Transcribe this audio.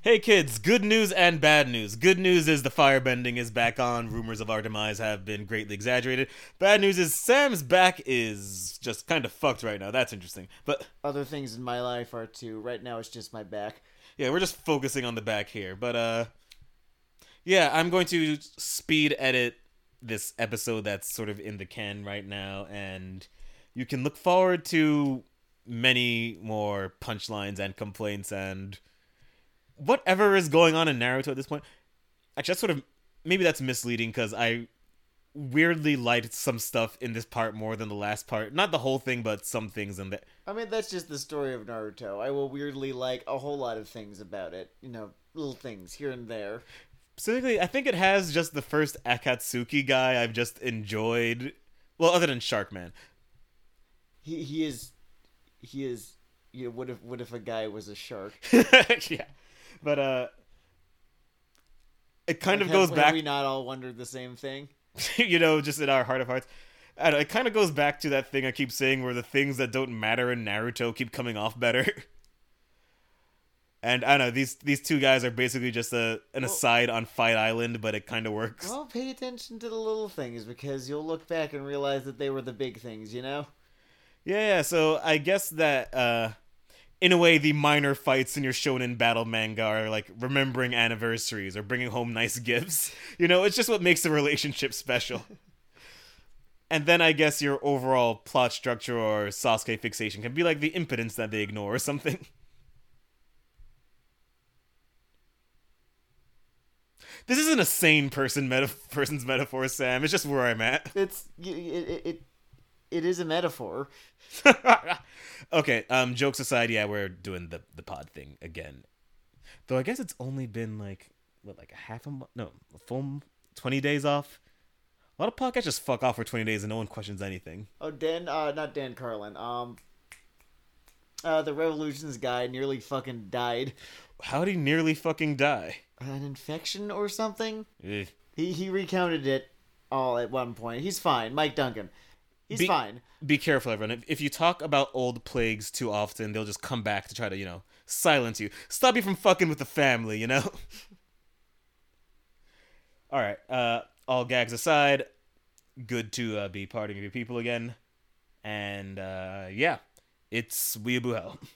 Hey kids, good news and bad news. Good news is the firebending is back on. Rumors of our demise have been greatly exaggerated. Bad news is Sam's back is just kind of fucked right now. That's interesting. But Other things in my life are too. Right now, it's just my back. yeah, we're just focusing on the back here. But uh yeah, I'm going to speed edit this episode that's sort of in the can right now and you can look forward to many more punchlines and complaints and whatever is going on in Naruto at this point. Actually, that's sort of maybe that's misleading because I weirdly liked some stuff in this part more than the last part. Not the whole thing, but some things in there. I mean, that's just the story of Naruto. I will weirdly like a whole lot of things about it. You know, little things here and there. Specifically, I think it has just the first Akatsuki guy I've just enjoyed. Well, other than Sharkman. He he is he is. You know, what if what if a guy was a shark? yeah, but uh, it kind of Have- goes have back. we not all wondered the same thing? you know, just in our heart of hearts. I don't know, it kind of goes back to that thing I keep saying where the things that don't matter in Naruto keep coming off better. And I don't know these these two guys are basically just a an Well- aside on Fight Island, but it kind of works. Well, pay attention to the little things because you'll look back and realize that they were the big things. You know. Yeah, yeah, so I guess that uh in a way the minor fights in your shonen battle manga are like remembering anniversaries or bringing home nice gifts. You know, it's just what makes the relationship special. and then I guess your overall plot structure or Sasuke fixation can be like the impotence that they ignore or something. This isn't a sane person meta- person's metaphor, Sam. It's just where I'm at. It's it it it, it is a metaphor. okay, um, jokes aside, yeah, we're doing the the pod thing again. Though I guess it's only been like what, like a half a month? No, a full twenty days off. A lot of podcasts just fuck off for twenty days and no one questions anything. Oh, Dan, uh, not Dan Carlin. Um, uh, the Revolutions guy nearly fucking died. How'd he nearly fucking die? An infection or something? Eh. He he recounted it all at one point. He's fine. Mike Duncan. He's Be- fine. Be careful, everyone. If, if you talk about old plagues too often, they'll just come back to try to, you know, silence you. Stop you from fucking with the family, you know? all right. Uh, all gags aside, good to uh, be partying with your people again. And uh, yeah, it's Weeaboo Hell.